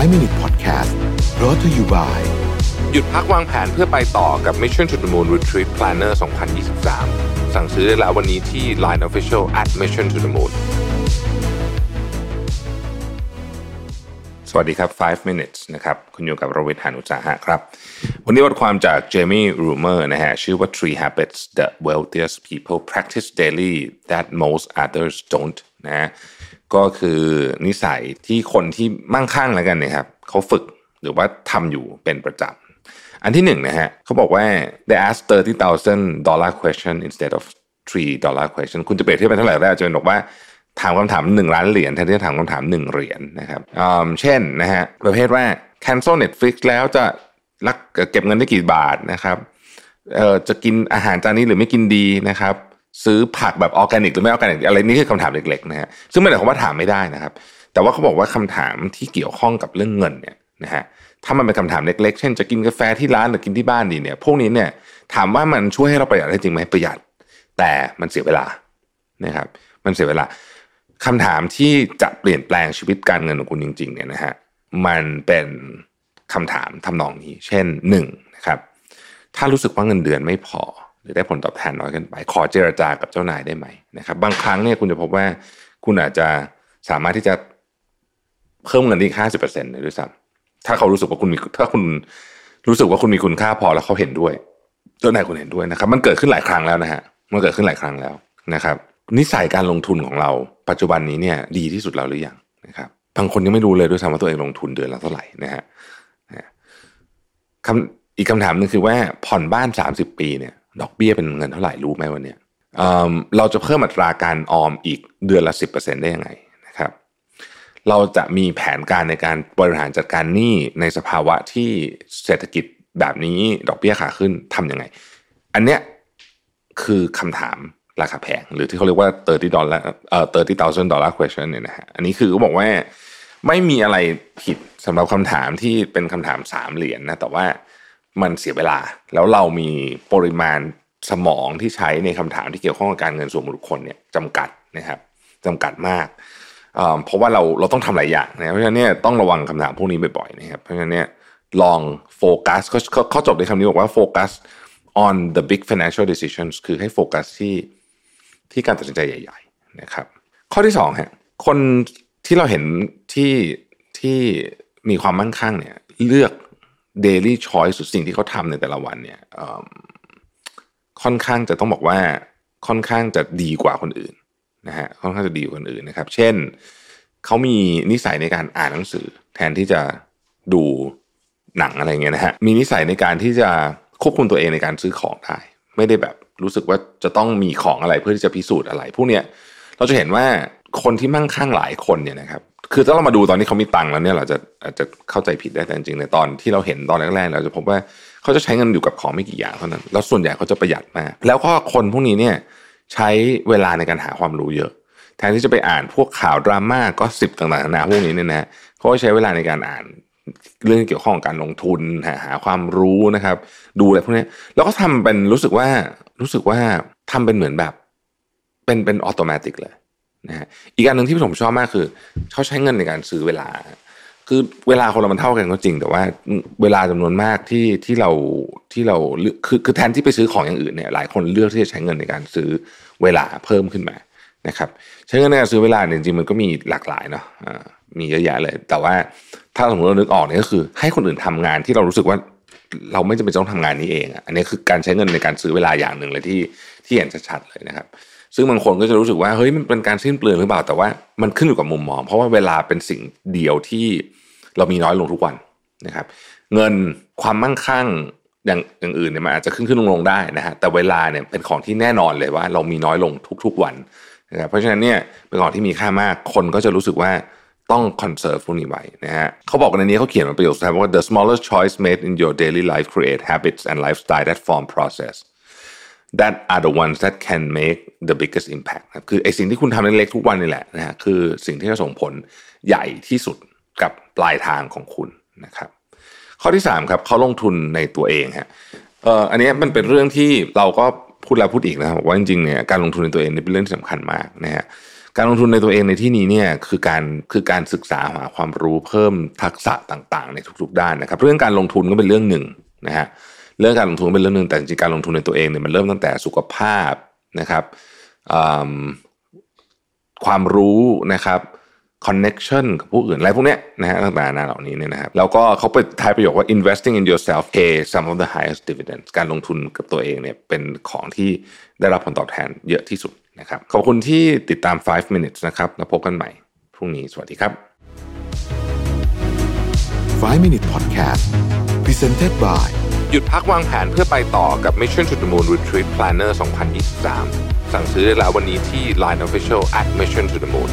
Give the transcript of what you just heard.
5 Minute Podcast brought to you by หยุดพักวางแผนเพื่อไปต่อกับ Mission to the Moon Retreat Planner 2023 สั่งซื้อได้แล้ววันนี้ที่ Line Official at Mission to the Moon สวัสดีครับ 5 minutes นะครับ คุณอยู่กับโรเวิทยานุสาหะครับ วันนี้บทความจาก Jamie Rumer นะฮะ ชื่อว่า Three Habits that Wealthiest People Practice Daily That Most Others Don't นะฮะ ก็คือนิสัยที่คนที่มั่งคั่งแล้วกันนะครับเขาฝึกหรือว่าทำอยู่เป็นประจำอันที่หนึ่งนะฮะเขาบอกว่า they ask thirty thousand dollar question instead of three dollar question คุณจะเปรียบเทียบเป็นเท่าไหร่ได้จะเป็นบอกว่าถามคำถามหนึ่งล้านเหรียญแทนที่จะถามคำถามหนึ่งเหรียญนะครับเช่นนะฮะประเภทว่า cancel Netflix แล้วจะรักเก็บเงินได้กี่บาทนะครับเอ่อจะกินอาหารจานนี้หรือไม่กินดีนะครับ ซื้อผักแบบออร์แกนิกหรือไม่ออร์แกนิกอะไรนี่คือคำถามเล็กๆนะฮะซึ่งไม่ได้ความว่าถามไม่ได้นะครับ แต่ว่าเขาบอกว่าคำถามที่เกี่ยวข้องกับเรื่องเงินเนี่ยนะฮะถ้ามันเป็นคำถามเล็กๆ เช่นจะกินกาแฟที่ร้านหรือกินที่บ้านดีเนี่ย พวกนี้เนี่ยถามว่ามันช่วยให้เราประหยัดได้จริงไหมประหยัด แต่มันเสียเวลานะครับ มันเสียเวลาคำถามที่จะเปลี่ยนแปลงชีวิตการเงินของคุณจริง ๆ เนี่ยนะฮะมันเป็นคำถามทำนองนี้ เช่นหนึ่งนะครับ ถ้ารู้สึกว่าเงินเดือนไม่พอ รือได้ผลตอบแทนน้อยเกินไป ขอเจรจากับเจ้านายได้ไหมนะครับ บางครั้งเนี่ยคุณจะพบว่าคุณอาจจะสามารถที่จะเพิ่มเงินได้อีกห้าสิบเปอร์เซ็นต์เลยด้วยซ้ำถ้าเขารู้สึกว่าคุณมีถ้าคุณรู้สึกว่าคุณมีคุณค่าพอแล้วเขาเห็นด้วย เจ้านายคุณเห็นด้วยนะครับ มันเกิดขึ้นหลายครั้งแล้วนะฮะมันเกิดขึ้นหลายครั้งแล้วนะครับ นิสัยการลงทุนของเรา ปัจจุบันนี้เนี่ย ดีที่สุดแล้วหรือยังนะครับบางคนยังไม่รู้เลยด้วยซ้ำว่าตัวเองลงทุนเดือนละเท่าไหร่นะฮะคำอีกคำถามหนึงคือว่าผ่อนบ้าน 30 ปีเนี่ย ดอกเบี้ยเป็นเงินเท่าไหร่รู้ไหมวันนี้เราจะเพิ่มอัตราการออมอีกเดือนละ 10%ได้ยังไงนะครับ เราจะมีแผนการในการบริหารจัดการหนี้ในสภาวะที่เศรษฐกิจแบบนี้ดอกเบี้ยขาขึ้นทำยังไง อันเนี้ยคือคำถามราคาแพง หรือที่เขาเรียกว่า 30ดอลลาร์เอ่อ30,000 dollar question เนี่ยนะฮะอันนี้คือเขาบอกว่าไม่มีอะไรผิดสำหรับคำถามที่เป็นคำถามสามเหรียญนะแต่ว่า มันเสียเวลา แล้วเรามีปริมาณสมองที่ใช้ในคำถามที่เกี่ยวข้องกับการเงินส่วนบุคคลเนี่ยจำกัดนะครับจำกัดมากเพราะว่าเราเราต้องทำหลายอย่างนะเพราะฉะนั้นเนี่ยต้องระวังคำถามพวกนี้บ่อยๆนะครับเพราะฉะนั้นเนี่ยลองโฟกัสเขาเขาจบในคำนี้บอกว่าโฟกัส on the big financial decisions คือให้โฟกัสที่ที่การตัดสินใจใหญ่ ๆ นะครับ ข้อที่สองฮะคนที่เราเห็นที่ที่มีความมั่งคั่งเนี่ยเลือก daily choice สุดสิ่งที่เขาทำในแต่ละวันเนี่ยค่อนข้างจะต้องบอกว่าค่อนข้างจะดีกว่าคนอื่นนะฮะค่อนข้างจะดีกว่าคนอื่นนะครับ เช่นเขามีนิสัยในการอ่านหนังสือ แทนที่จะดูหนังอะไรเงี้ยนะฮะมีนิสัยในการที่จะควบคุมตัวเองในการซื้อของได้ ไม่ได้แบบรู้สึกว่าจะต้องมีของอะไรเพื่อที่จะพิสูจน์อะไร พวกเนี้ยเราจะเห็นว่าคนที่มั่งคั่งหลายคนเนี่ยนะครับ คือถ้าเรามาดูตอนนี้เขามีตังค์แล้วเนี่ยเราจะอาจจะเข้าใจผิดได้แต่จริงๆในตอนที่เราเห็นตอนแรกๆเราจะพบว่าเขาจะใช้เงินอยู่กับของไม่กี่อย่างเท่านั้นแล้วส่วนใหญ่เขาจะประหยัดมาก แล้วก็คนพวกนี้เนี่ยใช้เวลาในการหาความรู้เยอะ แทนที่จะไปอ่านพวกข่าวดราม่าก็สิบต่างๆนานาพวกนี้เนี่ยนะเขาใช้เวลาในการอ่านเรื่องเกี่ยวข้องกับการลงทุนหาหาความรู้นะครับ ดูอะไรพวกนี้แล้วก็ทำเป็นรู้สึกว่ารู้สึกว่าทำเป็นเหมือนแบบ เป็นเป็นอัตโนมัติเลย นะฮะอีกอันหนึ่งที่ผมชอบมากคือเขาใช้เงินในการซื้อเวลา คือเวลาคนเรามันเท่ากันก็จริง แต่ว่าเวลาจำนวนมากที่ที่เราที่เราคือคือแทนที่ไปซื้อของอย่างอื่นเนี่ยหลายคนเลือกที่จะใช้เงินในการซื้อเวลาเพิ่มขึ้นมานะครับใช้เงินในการซื้อเวลาเนี่ยจริงมันก็มีหลากหลายเนาะมีเยอะแยะเลย แต่ว่าถ้าสมมติเรานึกออกเนี่ยก็คือ ให้คนอื่นทำงานที่เรารู้สึกว่าเราไม่จำเป็นต้องทำงานนี้เอง อันนี้คือการใช้เงินในการซื้อเวลาอย่างหนึ่งเลยที่ที่เห็นชัดๆเลยนะครับ ซึ่งบางคนก็จะรู้สึกว่าเฮ้ยมันเป็นการสิ้นเปลืองหรือเปล่าแต่ว่ามันขึ้นอยู่กับมุมมอง เพราะว่าเวลาเป็นสิ่งเดียวที่เรามีน้อยลงทุกวันนะครับ เงินความมั่งคั่งอย่างอย่างอื่นเนี่ยมันอาจจะขึ้นขึ้นลงลงได้นะฮะแต่เวลาเนี่ยเป็นของที่แน่นอนเลยว่า เรามีน้อยลงทุกๆวันนะครับเพราะฉะนั้นเนี่ยเป็นของที่มีค่ามากคนก็จะรู้สึกว่าต้อง conserve พวกนี้ไว้นะฮะเขาบอกในนี้เขาเขียนมาประโยคสุดท้ายว่า the smallest choice made in your daily life create habits and lifestyle that form process that are the ones that can make the biggest impact ครับคือไอสิ่งที่คุณทำเล็กๆทุกวันนี่แหละนะฮะคือสิ่งที่จะส่งผลใหญ่ที่สุดกับปลายทางของคุณนะครับข้อที่3ครับเขาลงทุนในตัวเองฮะเอ่ออันนี้มันเป็นเรื่องที่เราก็พูดแล้วพูดอีกนะครับว่าจริงๆเนี่ยการลงทุนในตัวเองเป็นเรื่องที่สำคัญมากนะฮะการลงทุนในตัวเองในที่นี้เนี่ยคือการคือการศึกษาหาความรู้เพิ่มทักษะต่างๆ ในทุกๆด้านนะครับ เรื่องการลงทุนก็เป็นเรื่องหนึ่งนะฮะ เรื่องการลงทุนเป็นเรื่องหนึ่งแต่จริงการลงทุนในตัวเองเนี่ยมันเริ่มตั้งแต่สุขภาพนะครับความรู้นะครับคอนเน็ชันกับผู้อื่นอะไรพวกเนี้ยนะฮะต่างๆนาเหล่านี้เนี่ยนะครับแล้วก็เขาไปท้ายประโยคว่า investing in yourself pay some of the highest dividends การลงทุนกับตัวเองเนี่ยเป็นของที่ได้รับผลตอบแทนเยอะที่สุดนะครับขอบคุณที่ติดตาม 5 minutes นะครับแล้วพบกันใหม่พรุ่งนี้สวัสดีครับ 5 Minute Podcast Presented by หยุดพักวางแผนเพื่อไปต่อกับ Mission to the Moon Retreat Planner 2023 สั่งซื้อได้แล้ววันนี้ที่ Line Official at Mission to the Moon